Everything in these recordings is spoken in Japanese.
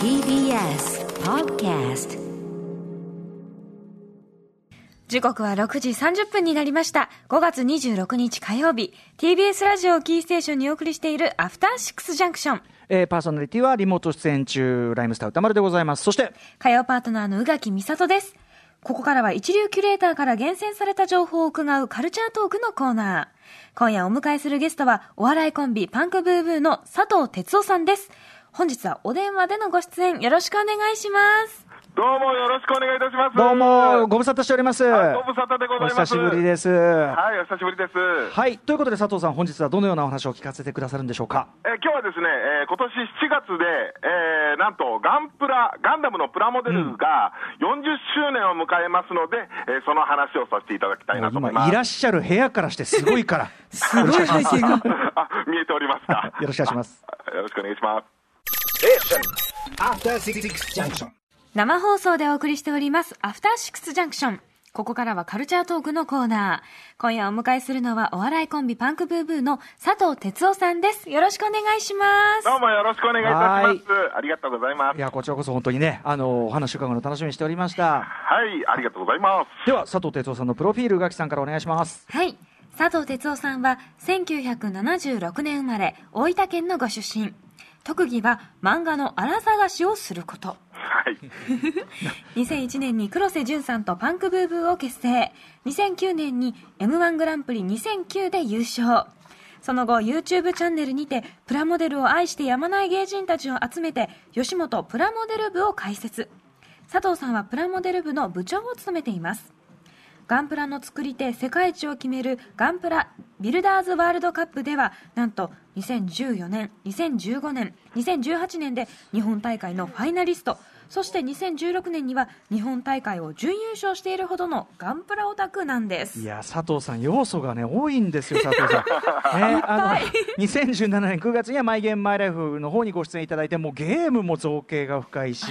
TBS Podcast 時刻は6時30分になりました。5月26日火曜日、TBS ラジオをキーステーションにお送りしているアフターシックスジャンクション。えーパーソナリティはリモート出演中、ライムスター歌丸でございます。そして、火曜パートナーの宇垣美里です。ここからは一流キュレーターから厳選された情報を伺うカルチャートークのコーナー。今夜お迎えするゲストは、お笑いコンビパンクブーブーの佐藤哲夫さんです。本日はお電話でのご出演よろしくお願いします。どうもよろしくお願いいたします。どうも、ご無沙汰しております。はいご無沙汰でございます。お久しぶりです。はい、お久しぶりです。はい。ということで、佐藤さん、本日はどのようなお話を聞かせてくださるんでしょうか？えー今日はですね、えー今年7月で、えーなんとガンプラ、ガンダムのプラモデルが40周年を迎えますので、えーその話をさせていただきたいなと思います。今、いらっしゃる部屋からしてすごいから。すごい背景が。あ、見えておりますか？よろしくお願いします。あよろしくお願いします。生放送でお送りしております、アフターシックスジャンクション。ここからはカルチャートークのコーナー。今夜お迎えするのはお笑いコンビパンクブーブーの佐藤哲夫さんです。よろしくお願いします。どうもよろしくお願いいたします。ありがとうございますい。や、こちらこそ本当にね、あの、お話伺うの楽しみにしておりました。はい、ありがとうございます。では、佐藤哲夫さんのプロフィール、ガキさんからお願いします。はい。佐藤哲夫さんは1976年生まれ、大分県のご出身。特技は漫画の荒探しをすること。はい。2001年に黒瀬淳さんとパンクブーブーを結成2009年に m 1グランプリ2009で優勝その後 YouTube チャンネルにてプラモデルを愛してやまない芸人たちを集めて吉本プラモデル部を開設佐藤さんはプラモデル部の部長を務めていますガンプラの作り手世界一を決めるガンプラビルダーズワールドカップではなんと2014年、2015年、2018年で日本大会のファイナリストそして2016年には日本大会を準優勝しているほどのガンプラオタクなんです。いや、佐藤さん、要素がね、多いんですよ、佐藤さん。ね、あの、2017年9月には、マイゲームマイライフの方にご出演いただいて、もうゲームも造形が深いし、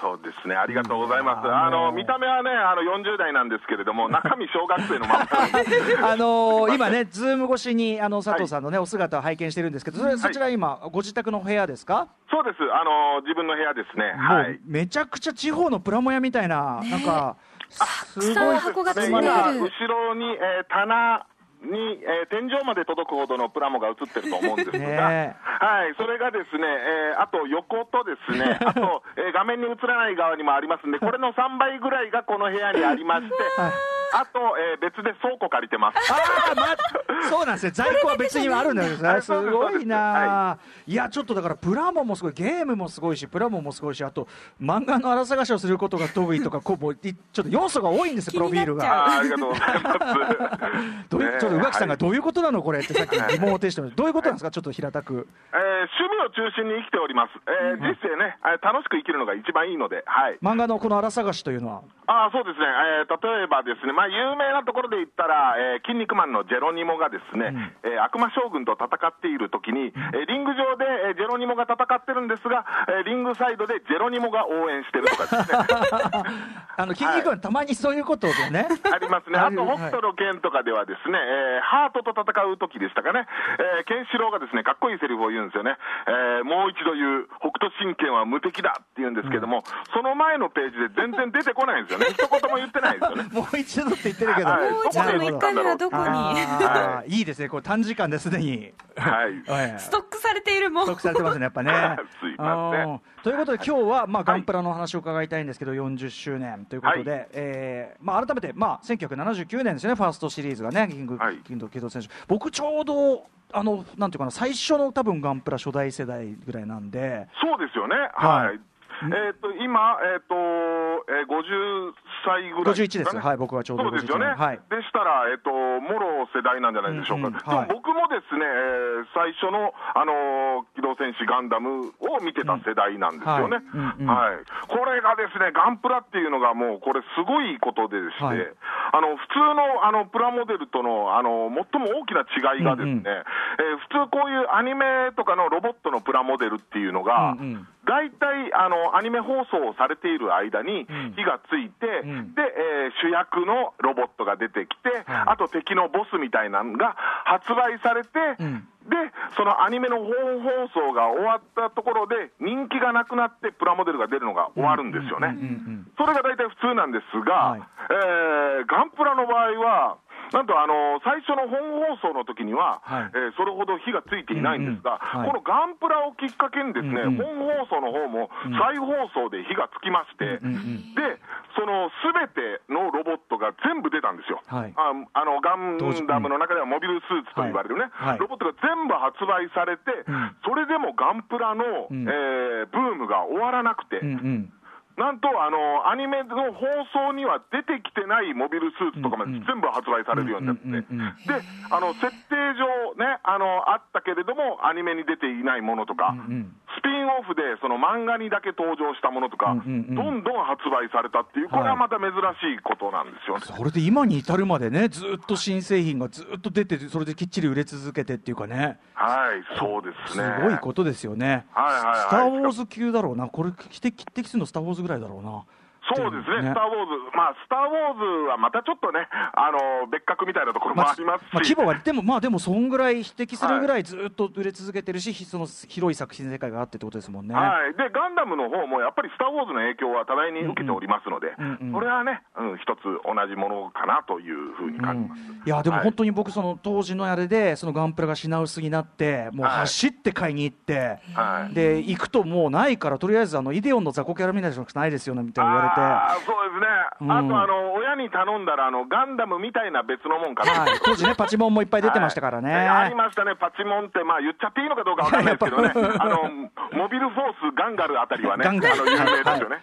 そうですね、ありがとうございます。うんあの、見た目はね、あの、40代なんですけれども、中身小学生のまま あのー今ね、ズーム越しに、あの、佐藤さんのね、お姿を拝見してるんですけど、それ、そちら今、ご自宅の部屋ですか？そうです、あの、自分の部屋ですね。はも。いうめちゃくちゃ地方のプラモ屋みたいな、なんか、すごい。箱がで積んである今後ろに、えー棚に、えー天井まで届くほどのプラモが映ってると思うんですが、ねはい、それがですね、えーあと横とですね、あと、えー画面に映らない側にもありますんで、これの3倍ぐらいがこの部屋にありまして、あと、えー別で倉庫借りてます。ああ、ま、そうなんですね。在庫は別にあるんですね。すごいな、、はいや、ちょっとだから、プラモもすごい、ゲームもすごいし、プラモもすごいし、あと、漫画の荒探しをすることが得意とか、こう、ちょっと要素が多いんですよ、プロフィールが。あーありがとうございます。どういう、ちょっと宇垣さんがどういうことなの、これって、さっきはい疑問を呈しても、どういうことなんですか、ちょっと平たく。えー趣味を中心に生きております。えー人生ね、えー楽しく生きるのが一番いいので、はい。漫画のこの荒探しというのは？ああそうですね、えー例えばですね、まあ、有名なところで言ったら、えー、筋肉マンのジェロニモがですね、えー悪魔将軍と戦っているときに、えーリング上で、えージェロニモが戦ってるんですが、えーリングサイドでジェロニモが応援してるとかですね。あの、筋肉はたまにそういうことでね。ありますね。あと、北斗の拳とかではですね、えーハートと戦う時でしたかね、えー、ケンシロウがですね、かっこいいセリフを言うんですよね。えーもう一度言う、北斗神拳は無敵だって言うんですけども、その前のページで全然出てこないんですよね。一言も言ってないんですよね。もう一度って言ってるけど。はいもう一度の1回目はどこにいいですね、これ短時間ですでに。はい。はいストックされているもんストックされてますね、やっぱね。すいませんということで、今日は、まあ、ガンプラの話を伺いたいんですけど、40周年ということで、えーまあ、改めて、まあ、1979年ですよね、ファーストシリーズがね、キング、はいキング機動選手。僕、ちょうど、あの、なんていうかな、最初の多分ガンプラ初代世代ぐらいなんで、そうですよね。はいはい。えっ、と、今、えっ、と、えー、50歳ぐらい51ですはい僕はちょうどそうですよね。51はい。でしたら、えっ、と、もろ世代なんじゃないでしょうか。うんうん。はい。でも僕もですね、えー最初の、あのー機動戦士ガンダムを見てた世代なんですよね。うんはいうんうん。はい。これがですね、ガンプラっていうのがもう、これすごいことでして、はいあの、普通の、あの、プラモデルとの、あの、最も大きな違いがですね、うんうん。えー普通こういうアニメとかのロボットのプラモデルっていうのが、うんうん。大体あのアニメ放送をされている間にん。火がついて、うん。で、えー主役のロボットが出てきて、はい。あと敵のボスみたいなのが発売されて、うんで、そのアニメの本放送が終わったところで、人気がなくなって、プラモデルが出るのが終わるんですよね。それが大体普通なんですが、はいえーガンプラの場合は、なんとあの最初の本放送の時には、はい。えーそれほど火がついていないんですが、うんうんはい。このガンプラをきっかけにですね、うんうん。本放送の方も再放送で火がつきまして、うんうんで、そのすべてのロボットが全部出たんですよ。はい。ああのガンダムの中ではモビルスーツと言われるね、ロボットが全部発売されて、ん。それでもガンプラの、ん。えーブームが終わらなくて、うんうんなんとあのアニメの放送には出てきてないモビルスーツとかまで全部発売されるようになって、うんうんうんうん。であの設定上ねあの、あったけれども、アニメに出ていないものとか、うんスピンオフでその漫画にだけ登場したものとか、うんうんうん。どんどん発売されたっていう、これはまた珍しいことなんですよね。それで今に至るまでねずっと新製品がずっと出てそれできっちり売れ続けてっていうかね。はい、そうですすね。ごいことですよね、はいはいはい。スター・ウォーズ級だろうな。これ匹敵匹敵するのスター・ウォーズぐらいだろうなそうですね、ね。スター・ウォーズ、まあ、スター・ウォーズはまたちょっとね、あの別格みたいなところもありますし、まあ、規模がでもまあでもそんぐらい匹敵するぐらいずっと売れ続けてるし、その広い作品世界があってってことですもんね。はい、でガンダムの方もやっぱりスター・ウォーズの影響は多大に受けておりますので、うんうんこれはね、うん、一つ同じものかなというふうに感じます。いやでもはい。本当に僕その当時のあれでそのガンプラが品薄になってもうはい走って買いに行って、はい。で行くともうないからとりあえずあのイデオンの雑魚キャラみたいなのしかないですよねみたいな言われて。そうですね、うん。あとあの親に頼んだらあの、ガンダムみたいな別のもんかな、はい、当時ねパチモンもいっぱい出てましたからね、はい。えありましたね、パチモンって、まあ、言っちゃっていいのかどうかわかんないですけどね、あのモビルフォースガンガルあたりはね、ガンガル。あの有名ですよね。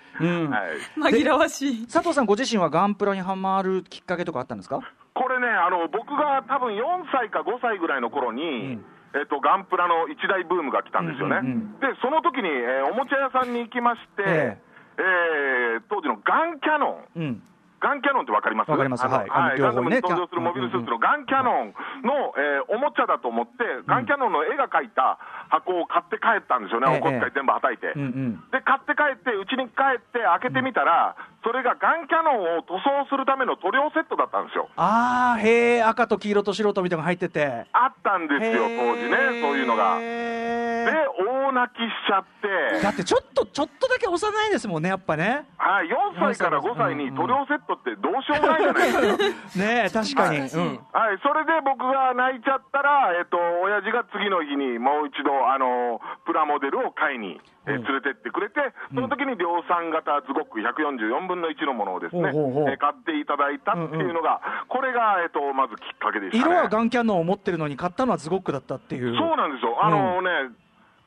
紛らわしい。佐藤さんご自身はガンプラにはまるきっかけとかあったんですか？これね、あの僕が多分4歳か5歳ぐらいの頃に、えっと、ガンプラの一大ブームが来たんですよね、うんうんうん。でその時に、えーおもちゃ屋さんに行きまして、えええー当時のガンキャノン、うん。ガンキャノンってわかります？わかります。はい。ガンダムに登場するモビルスーツのガンキャノンの、えーおもちゃだと思って、ガンキャノンの絵が描いた箱を買って帰ったんですよね、ええお小遣い全部はたいて。で、買って帰って、うちに帰って開けてみたら、それがガンキャノンを塗装するための塗料セットだったんですよ。ああへえ赤と黄色と白とみたいなのが入ってて。あったんですよ、当時ね、そういうのが。で、で大泣きしちゃって、だってちょっとちょっとだけ幼いですもんねやっぱね。はい、4歳から5歳に塗料セットってどうしようもないじゃないですか。ねえ確かに、はい。うん。はい、それで僕が泣いちゃったら、えっと、親父が次の日にもう一度、あのプラモデルを買いに、えうん。連れてってくれて、その時に量産型ズゴック144分の1のものをですね、えー買っていただいたっていうのが、これが、えっと、まずきっかけでした、ね。色はガンキャノンを持ってるのに買ったのはズゴックだったっていう。そうなんですよ。あのね、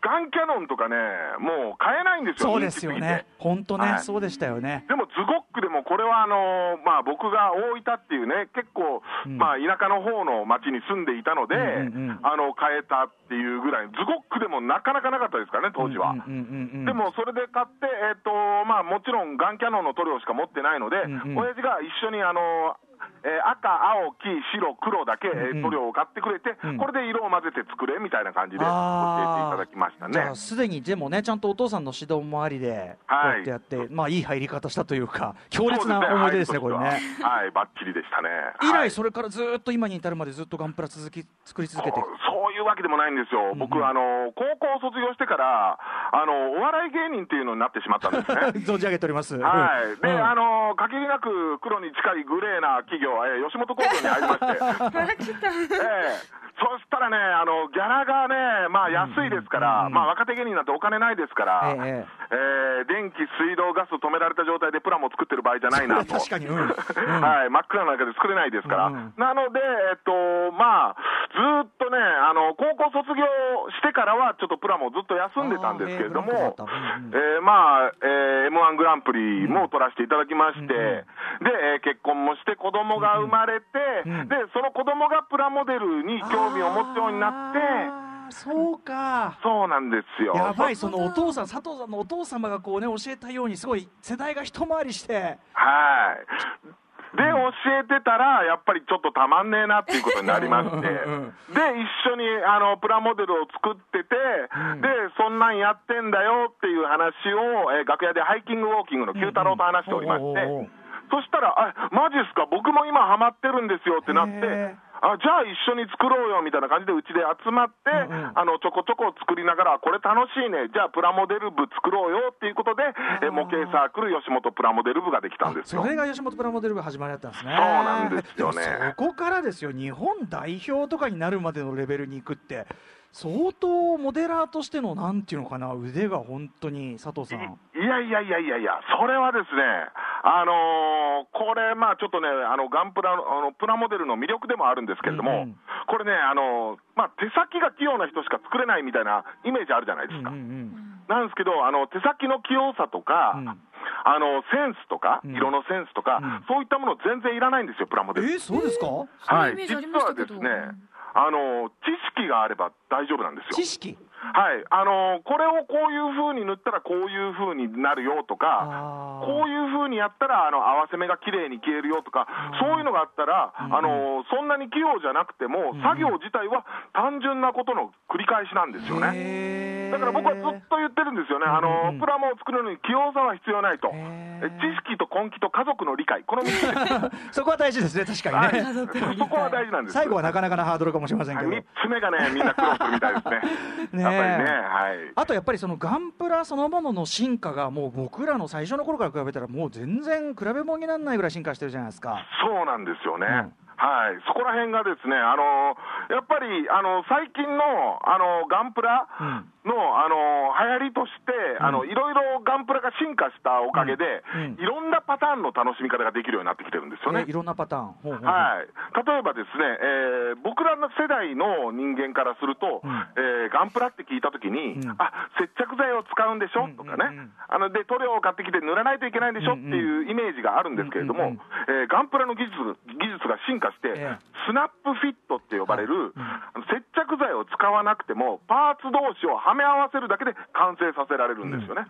ガンキャノンとかね、もう買えないんですよ、そうですよね。て本当ね、はい。そうでしたよね。でも、ズゴックでもこれはあのーまあ、僕が大分っていうね、結構、うん。まあ、田舎の方の町に住んでいたので、うんうんうん。あの買えたっていうぐらい、ズゴックでもなかなかなかったですからね、当時は。うんうんうんうんでもそれで買って、えっとまあ、もちろんガンキャノンの塗料しか持ってないので、うんうん。親父が一緒にあのえー赤、青、黄、白、黒だけ、塗料を買ってくれて、うん。これで色を混ぜて作れみたいな感じで教えていただきましたね。すでにでもねちゃんとお父さんの指導もありでこうはいやってやって、まあいい入り方したというか強烈な思い出ですねこれね。はい、は。い、バッチリでしたね。以はい。来それからずっと今に至るまでずっとガンプラ続き作り続けて。そうそういうわけでもないんですよ、僕、うんうん。あの高校を卒業してからあの、お笑い芸人っていうのになってしまったんですね。存じ上げております。はい、で、うん。あの限りなく黒に近いグレーな企業、えー吉本興業に入りまして、ええ。そしたらね、あのギャラがね、まあ、安いですから、うんうんまあ、若手芸人なんてお金ないですから、ええー電気、水道、ガス止められた状態でプラモ作ってる場合じゃないなと。確かにうん。うん。はい、真っ暗な中で作れないですから、うんうん。なので、えっとまあ、ずーっとねあの、高校卒業してからは、ちょっとプラモずっと休んでたんですけれどもブランクがあった。うんうん、えーまあ、えー、m 1グランプリも取らせていただきまして、うんうんで、えー結婚もして、子供が生まれて、うんうん。で、その子供がプラモデルに興味を持つようになって、そうか。そうなんですよ。やばい、そのお父さん、佐藤さんのお父様がこうね、教えたように、すごい世代が一回りして。はい。で、教えてたら、やっぱりちょっとたまんねえなっていうことになりまして、で、一緒にあのプラモデルを作ってて、うん。で、そんなんやってんだよっていう話を、えー楽屋でハイキングウォーキングの九太郎と話しておりまして、うんうんおうおうおうそしたら、あマジっすか、僕も今ハマってるんですよってなってあじゃあ一緒に作ろうよみたいな感じでうちで集まって、うんうんあのちょこちょこ作りながら、これ楽しいね、じゃあプラモデル部作ろうよっていうことで、え模型サークル吉本プラモデル部ができたんですよそ。れが吉本プラモデルが始まりだったんですね。そうなんですよねそこからですよ、日本代表とかになるまでのレベルに行くって、相当モデラーとしてのなんていうのかな、腕が本当に佐藤さん。いやいやいやいやいや、それはですね、あのーこれ、まあちょっとね、あのガンプラのあのプラモデルの魅力でもあるんですけれども、うんうん。これね、あのーまあ、手先が器用な人しか作れないみたいなイメージあるじゃないですか。うんうんなんですけど、あの手先の器用さとか、うん。あのセンスとか、うん。色のセンスとか、うん。そういったもの全然いらないんですよ、プラモデル。えーそうですか？はい、実はですね、あの知識があれば大丈夫なんですよ。知識？はい、あのこれをこういう風に塗ったらこういう風になるよとか、こういう風にやったらあの合わせ目が綺麗に消えるよとか、そういうのがあったら、うん。あのそんなに器用じゃなくても、ん。作業自体は単純なことの繰り返しなんですよね。だから僕はずっと言ってるんですよね、あのプラモを作るのに器用さは必要ないと、知識と根気と家族の理解、この3つ。そこは大事ですね、確かにね。そこは大事なんです。最後はなかなかなハードルかもしれませんけど。3つ目がね、みんな苦労するみたいですね。ねえやっぱりね、はい。あとやっぱりそのガンプラそのものの進化がもう僕らの最初の頃から比べたらもう全然比べ物にならないぐらい進化してるじゃないですか。そうなんですよね。うんはい、そこら辺がですね、あのやっぱりあの最近のあのガンプラの、あの流行りとして、あのいろいろ化したおかげで、うん。うん。いろんなパターンの楽しみ方ができるようになってきてるんですよね。えいろんなパターン。ほうほうほう。はい、例えばですね、えー僕らの世代の人間からすると、うん。えーガンプラって聞いたときに、うん。あ接着剤を使うんでしょ、とかね、うんうんうん。あので塗料を買ってきて塗らないといけないんでしょ、っていうイメージがあるんですけれども、うんうんうん。えーガンプラの技術技術が進化して、ええスナップフィットって呼ばれる、はい接着剤を使わなくても、パーツ同士をはめ合わせるだけで完成させられるんですよね。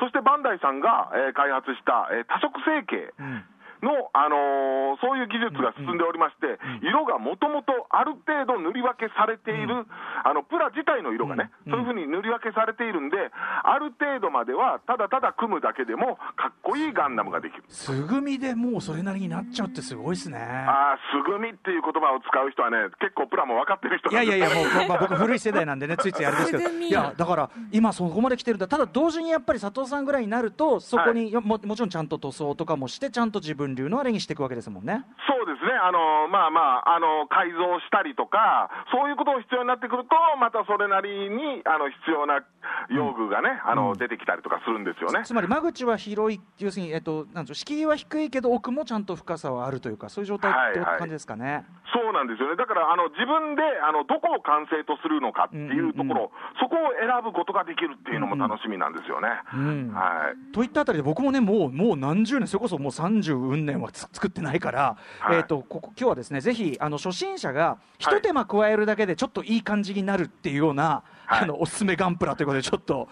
そしてバンダイさんが、えー開発した、えー多色成形、うん。の、あのーそういう技術が進んでおりまして、色がもともとある程度塗り分けされている、あのプラ自体の色がね、うんそういうふうに塗り分けされているんで、ある程度まではただただ組むだけでも、かっこいいガンダムができる。すぐみでもうそれなりになっちゃうってすごいですね。ああ、すぐみっていう言葉を使う人はね、結構プラも分かってる人いやいやいや、もう、まあ、僕、古い世代なんでね、ついついあれですけど、いや、だから、今、そこまで来てるんだ、ただ同時にやっぱり佐藤さんぐらいになると、そこに、ももちろんちゃんと塗装とかもして、ちゃんと自分流のあれにしていくわけですもんね。そうですね、あのまあまあ、あの改造したりとか、そういうことを必要になってくると、またそれなりにあの必要な用具がね、あの出てきたりとかするんですよね。つまり間口は広い、要するに、えっと、なん敷居は低いけど、奥もちゃんと深さはあるというか、そういう状態ってはいはい感じですかね。そうなんですよね、だからあの自分であのどこを完成とするのかっていうところ、そこを選ぶことができるっていうのも楽しみなんですよね。うん。はい。といったあたりで僕もねもうもう何十年それこそもう30運年はつ作ってないから、はい。えっ、とここ今日はですねぜひあの初心者が一手間加えるだけでちょっといい感じになるっていうような、はい。あのおすすめガンプラということでちょっとはい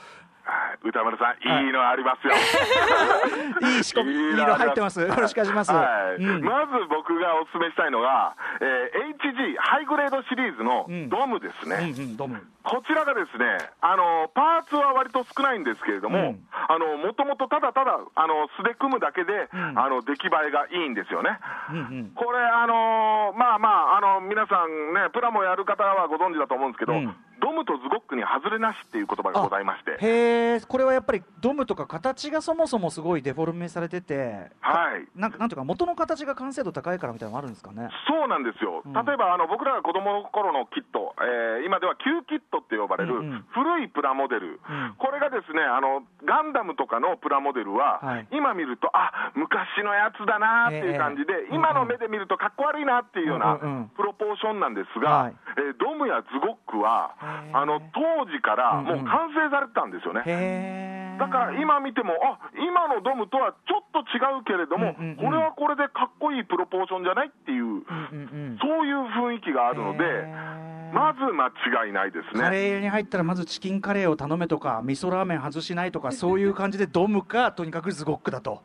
歌丸さん、いいのありますよ。い。い仕込みいいの入ってます。よろしくお願いします。はい。うん。まず僕がお勧めしたいのが、えー HG ハイグレードシリーズのうん。ドムですね。うんうんどうもこちらがですね、あのパーツは割と少ないんですけれども、うん。あのもともとただただあの素で組むだけで、ん。あの出来栄えがいいんですよね。うんうん。これ、あのまあまあ、あの皆さんね、プラモやる方はご存知だと思うんですけど、うんドムとズゴックに外れなしっていう言葉がございまして、へえこれはやっぱりドムとか形がそもそもすごいデフォルメされててはい、なんかなんていうか元の形が完成度高いからみたいなのもあるんですかね？そうなんですよ、ん。例えばあの僕らが子供の頃のキット、えー今では旧キットって呼ばれるうんうん。古いプラモデル、うん。これがですねあのガンダムとかのプラモデルは、はい。今見ると、あ昔のやつだなっていう感じで、ええ今の目で見るとかっこ悪いなっていうようなうんうんうんプロポーションなんですが、はい。えードムやズゴックはへえ、あの当時からもうんうん。う完成されてたんですよね。へえだから今見ても、あ今のドムとはちょっと違うけれども、うんうんうん。これはこれでかっこいいプロポーションじゃないっていう、うんうんうん。そういう雰囲気があるので、まず間違いないですカね。レーに入ったらまずチキンカレーを頼めとか味噌ラーメン外しないとかそういう感じでドムかとにかくズゴックだと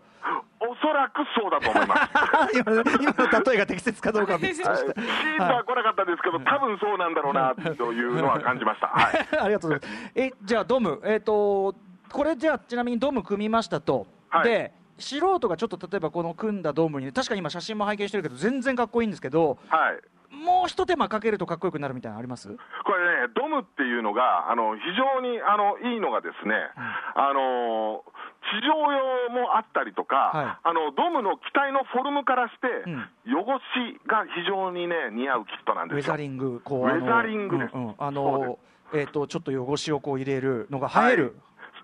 らくそうだと思います。今の例えが適切かどうかは別とはい。してシートは来なかったですけど、多分そうなんだろうなというのは感じました。はい。ありがとうございます。えじゃあドム。えっ、とこれじゃあちなみにドム組みましたと、はい。で素人がちょっと例えばこの組んだドームに確かに今写真も拝見してるけど全然かっこいいんですけどはい。もう一手間かけるとかっこよくなるみたいなのあります？これね、ドムっていうのが、あの非常にあのいいのがですね、あの地上用もあったりとか、はい。あのドムの機体のフォルムからして、うん。汚しが非常にね、似合うキットなんですよ。ウェザリングこうウェザリングです。うんうん。あちょっと汚しをこう入れるのが映える、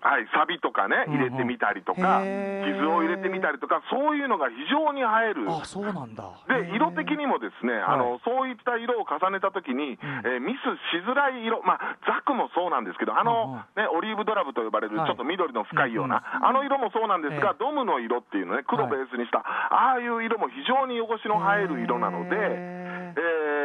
はい、サビとかね、入れてみたりとか、傷を入れてみたりとか、そういうのが非常に映える。あそうなんだ。で色的にもですね、あのはいそういった色を重ねたときに、えーミスしづらい色、まあ、ザクもそうなんですけど、あの、ね、オリーブドラブと呼ばれる、ちはい。ょっと緑の深いような、あの色もそうなんですが、ええ。ドムの色っていうのね、黒ベースにした、ああいう色も非常に汚しの映える色なので、へ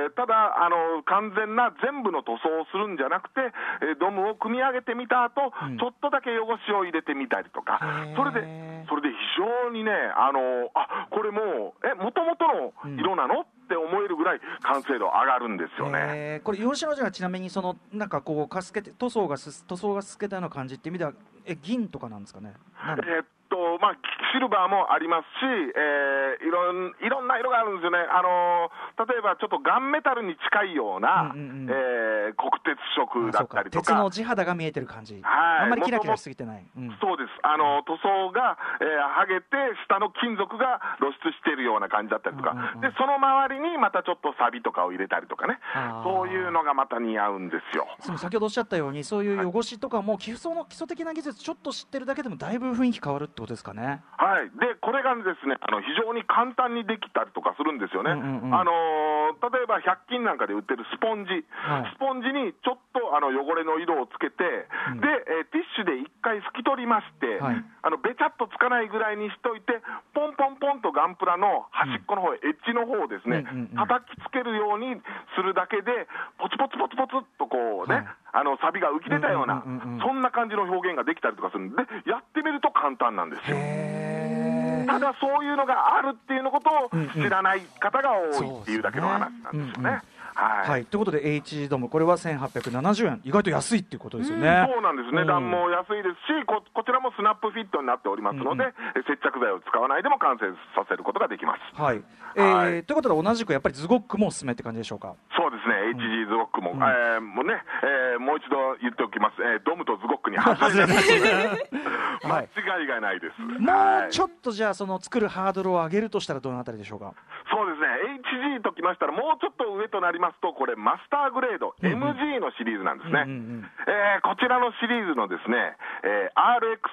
えーただあの、完全な全部の塗装をするんじゃなくて、えードムを組み上げてみた後、うん。ちょっとだけ汚しを入れてみたりとかそれで、それで非常にね、あのあこれもう、え、もともとの色なの、って思えるぐらい完成度上がるんですよね。えー。これ吉野寺はちなみにそのなんかこうかすけて塗装がす塗装が透けたような感じって意味ではえ銀とかなんですかね？えーっとまあ、シルバーもありますし、えーいろんいろんな色があるんですよね、あのー例えばちょっとガンメタルに近いような、うんうんうん。えー黒鉄色だったりとか。鉄の地肌が見えてる感じ、はい。あんまりキラキラしすぎてない、うん。そうです、あの塗装が、えー剥げて、下の金属が露出しているような感じだったりとか、うんうんうん。でその周りにまたちょっとサビとかを入れたりとかね。そういうのがまた似合うんですよ。その先ほどおっしゃったようにそういう汚しとかも基礎の基礎的な技術ちょっと知ってるだけでもだいぶ雰囲気変わるってことですかね。はい、でこれがですねあの非常に簡単にできたりとかするんですよね、うんうんうんあのー例えば100均なんかで売ってるスポンジ、はい。スポンジにちょっとあの汚れの色をつけて、うん。でえーティッシュで一回拭き取りまして、はい。あのべちゃっとつかないぐらいにしといて、ポンポンポンとガンプラの端っこの方、エッジの方をですね、うんうんうん叩きつけるようにするだけで、ポツポツポツポツっとこうね、はい。あのサビが浮き出たような、うんうんうんうんそんな感じの表現ができたりとかするんで、やってみると簡単なんですよ。へただそういうのがあるっていうのことを知らない方が多いっていうだけの話なんですよね。はい。はい、ということで H ドムこれは1870円。意外と安いっていうことですよね。そうなんです、値段も安いですし、ここちらもスナップフィットになっておりますので、うん。え接着剤を使わないでも完成させることができます。はい、えーはい。ということで同じくやっぱりズゴックもおすすめって感じでしょうか？そうですね、HG ズゴックも、ん。えーもうね、えーもう一度言っておきます、えードムとズゴックに 外れ間 はい。違いがないです。もはい。うちょっとじゃあその作るハードルを上げるとしたらどのあたりでしょうか？そうですね、HG ときましたら、もうちょっと上となりますと、これ、マスターグレード、うんうん。MG のシリーズなんですね。うんうんうんえーこちらのシリーズのですね、えー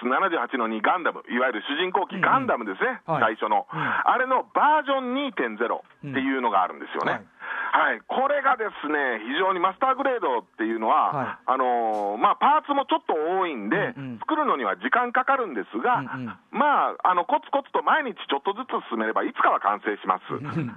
RX78 の2ガンダム、いわゆる主人公機ガンダムですね、はい。最初の、うん。あれのバージョン2.0っていうのがあるんですよね。はいはい、これがですね、非常にマスターグレードっていうのは、はい。あのーまあ、パーツもちょっと多いんで、うんうん。作るのには時間かかるんですが、うんうん。まあ、あのコツコツと毎日ちょっとずつ進めれば、いつかは完成します。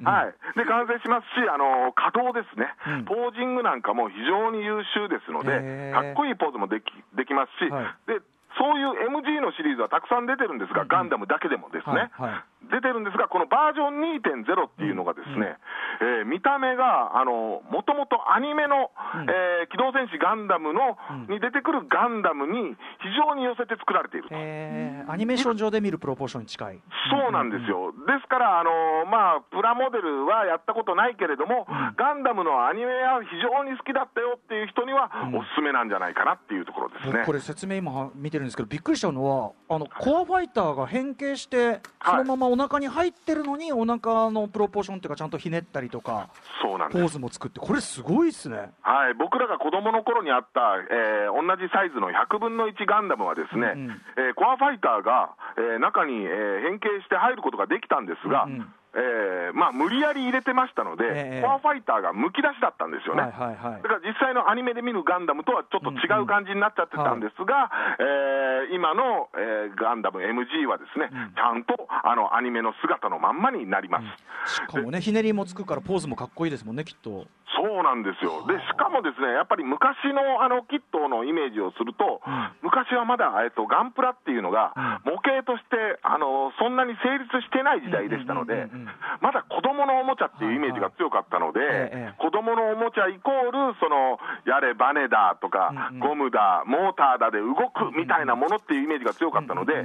はい、で完成しますし、あの稼働ですね、うん。ポージングなんかも非常に優秀ですので、かっこいいポーズもできできますし、はい。で、そういう MG のシリーズはたくさん出てるんですが、ガンダムだけでもですね、はい。はい出てるんですが、このバージョン2.0っていうのがですね、えー見た目が、もともとアニメの、うん。えー機動戦士ガンダムの、うん。に出てくるガンダムに非常に寄せて作られていると。えー。アニメーション上で見るプロポーションに近い。そうなんですよ、ですから、あのーまあ、プラモデルはやったことないけれども、ガンダムのアニメは非常に好きだったよっていう人には、うん。おすすめなんじゃないかなっていうところですね。僕これ説明今見てるんですけどびっくりしたのはあのコアファイターが変形してそのままお腹に入ってるのにお腹のプロポーションっていうかちゃんとひねったりとかそうなんです。ポーズも作ってこれすごいっすね。はい、僕らが子供の頃にあった、えー同じサイズの100分の1ガンダムはですね、うんうん。えーコアファイターが、えー中に、えー変形して入ることができたんですが、うんうんえーまあ、無理やり入れてましたので、ええ。コアファイターがむき出しだったんですよね。はいはいはい。だから実際のアニメで見るガンダムとはちょっと違う感じになっちゃってたんですが、えー今の、えーガンダム MG はですね、うん。ちゃんとあのアニメの姿のまんまになります。しかもねひねりもつくからポーズもかっこいいですもんねきっとそうなんですよ。で、しかもですね、やっぱり昔のあのキットのイメージをすると、昔はまだ、えっと、ガンプラっていうのが、模型として、あの、そんなに成立してない時代でしたのでうんうんうんうん、まだ子供のおもちゃっていうイメージが強かったので、はいはい。ええ子供のおもちゃイコール、その、やれバネだとか、うんうん。ゴムだ、モーターだで動くみたいなものっていうイメージが強かったので、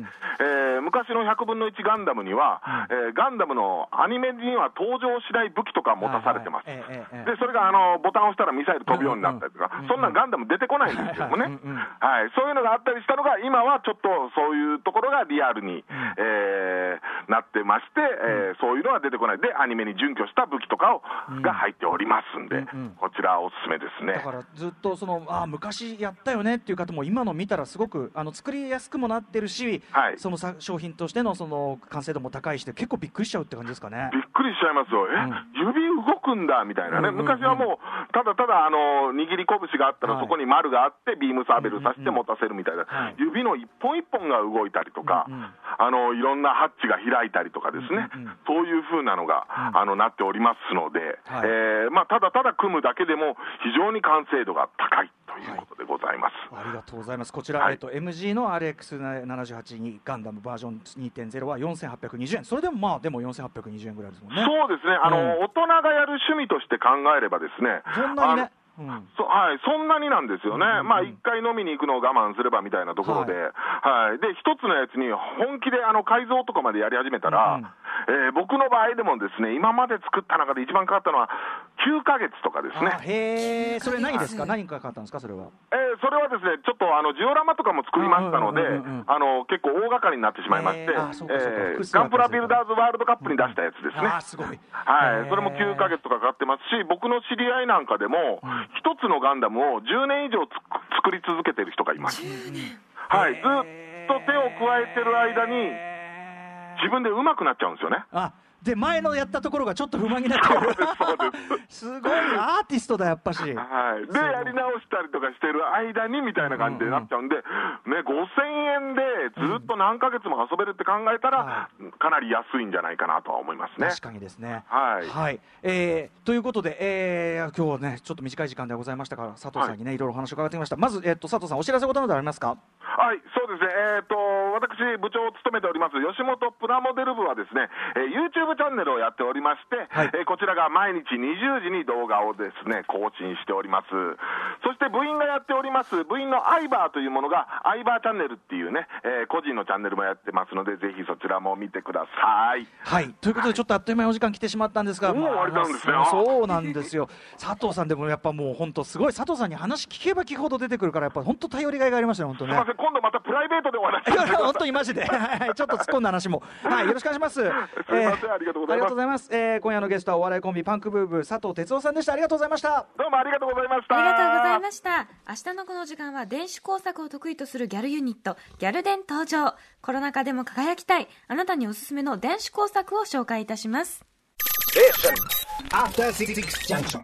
昔の100分の1ガンダムには、えーガンダムのアニメには登場しない武器とか持たされてます。はいはいええええで、それがあのボタンを押したらミサイル飛ぶようになったりとか、そんなガンダム出てこないんですけどもね、はい、そういうのがあったりしたのが、今はちょっとそういうところがリアルに、えーなってまして、えーそういうのは出てこない、で、アニメに準拠した武器とかを、が入っておりますんで、うん。うん。こちらおすすめですね。だ。からずっとそのあー昔やったよねっていう方も今の見たらすごくあの作りやすくもなってるし、はい。そのさ商品としてのその完成度も高いしで結構びっくりしちゃうって感じですかね。びっくりしちゃいますよ、え、指動くんだみたいなね、うんうんうん。昔はもう、ただただあの握り拳があったら、はい。そこに丸があって、ビームサーベルさして持たせるみたいな、はい。指の一本一本が動いたりとか、あのいろんなハッチが開いたりとかですね、そういう風なのが、うん。あのなっておりますので、はい。えーまあ、ただただ組むだけでも、非常に完成度が高いということでございます。ありがとうございます。こちら、はい。えっと MG の RX78 にガンダムバージョン2.0は4820円。それでもまあでも4820円ぐらいですもんね。そうですね、あの、うん。大人がやる趣味として考えればですね、そんなにね？うん。そはい、そんなになんですよね、うん。うんうんまあ一回飲みに行くのを我慢すればみたいなところで、はい。で一つのやつに本気であの改造とかまでやり始めたら、うんうん。えー僕の場合でもですね、今まで作った中で一番かかったのは9ヶ月とかですねあ。へえ、それ何ですか？はい何かかったんですか？それは。えーそれはですね、ちょっとあのジオラマとかも作りましたのでうんうんうんうん、あの結構大掛かりになってしまいまして、えガンプラビルダーズワールドカップに出したやつですね。あーすごい。はい、それも9ヶ月。月とかかかってますし、僕の知り合いなんかでも、一つのガンダムを10年以上つく作り続けてる人がいます。はい、ずっと手を加えてる間に、自分で上手くなっちゃうんですよね。あで前のやったところがちょっと不満になってる。す。すごいアーティストだやっぱし。はい、で、やり直したりとかしてる間にみたいな感じでなっちゃうんで、ね、5000円でずっと何ヶ月も遊べるって考えたら、かなり安いんじゃないかなとは思いますね。確かにですね。はい。えーということで、えー今日はねちょっと短い時間ではございましたから佐藤さんにね、い、ろいろお話を伺ってきました。まず、えっと佐藤さんお知らせことなどありますか？はい、そうですね、えー、と私、部長を務めております吉本プラモデル部はですね、えー YouTube チャンネルをやっておりまして、はい。えーこちらが毎日20時に動画をですね更新しております、そして部員がやっております、部員のアイバーというものが、アイバーチャンネルっていうね、えー個人のチャンネルもやってますので、ぜひそちらも見てください。はい。ということでちょっとあっという間にお時間来てしまったんですが、もう終わりなんですよ。そうなんですよ。佐藤さんでもやっぱもう本当すごい。佐藤さんに話聞けば聞くほど出てくるからやっぱ本当頼りがいがありましたね本当ね。すみません、今度またプライベートでお話しいやいやい本当にマジで、はいちょっと突っ込んだ話も、はい、よろしくお願いします。すいませんありがとうございますありがとうございます。えー今夜のゲストはお笑いコンビパンクブーブー佐藤哲夫さんでした。ありがとうございました。どうもありがとうございました。ありがとうございました。明日のこの時間は電子工作を得意とするギャルユニット、ギャルデン登場。コロナ禍でも輝きたい、あなたにおすすめの電子工作を紹介いたします。After Six Junction.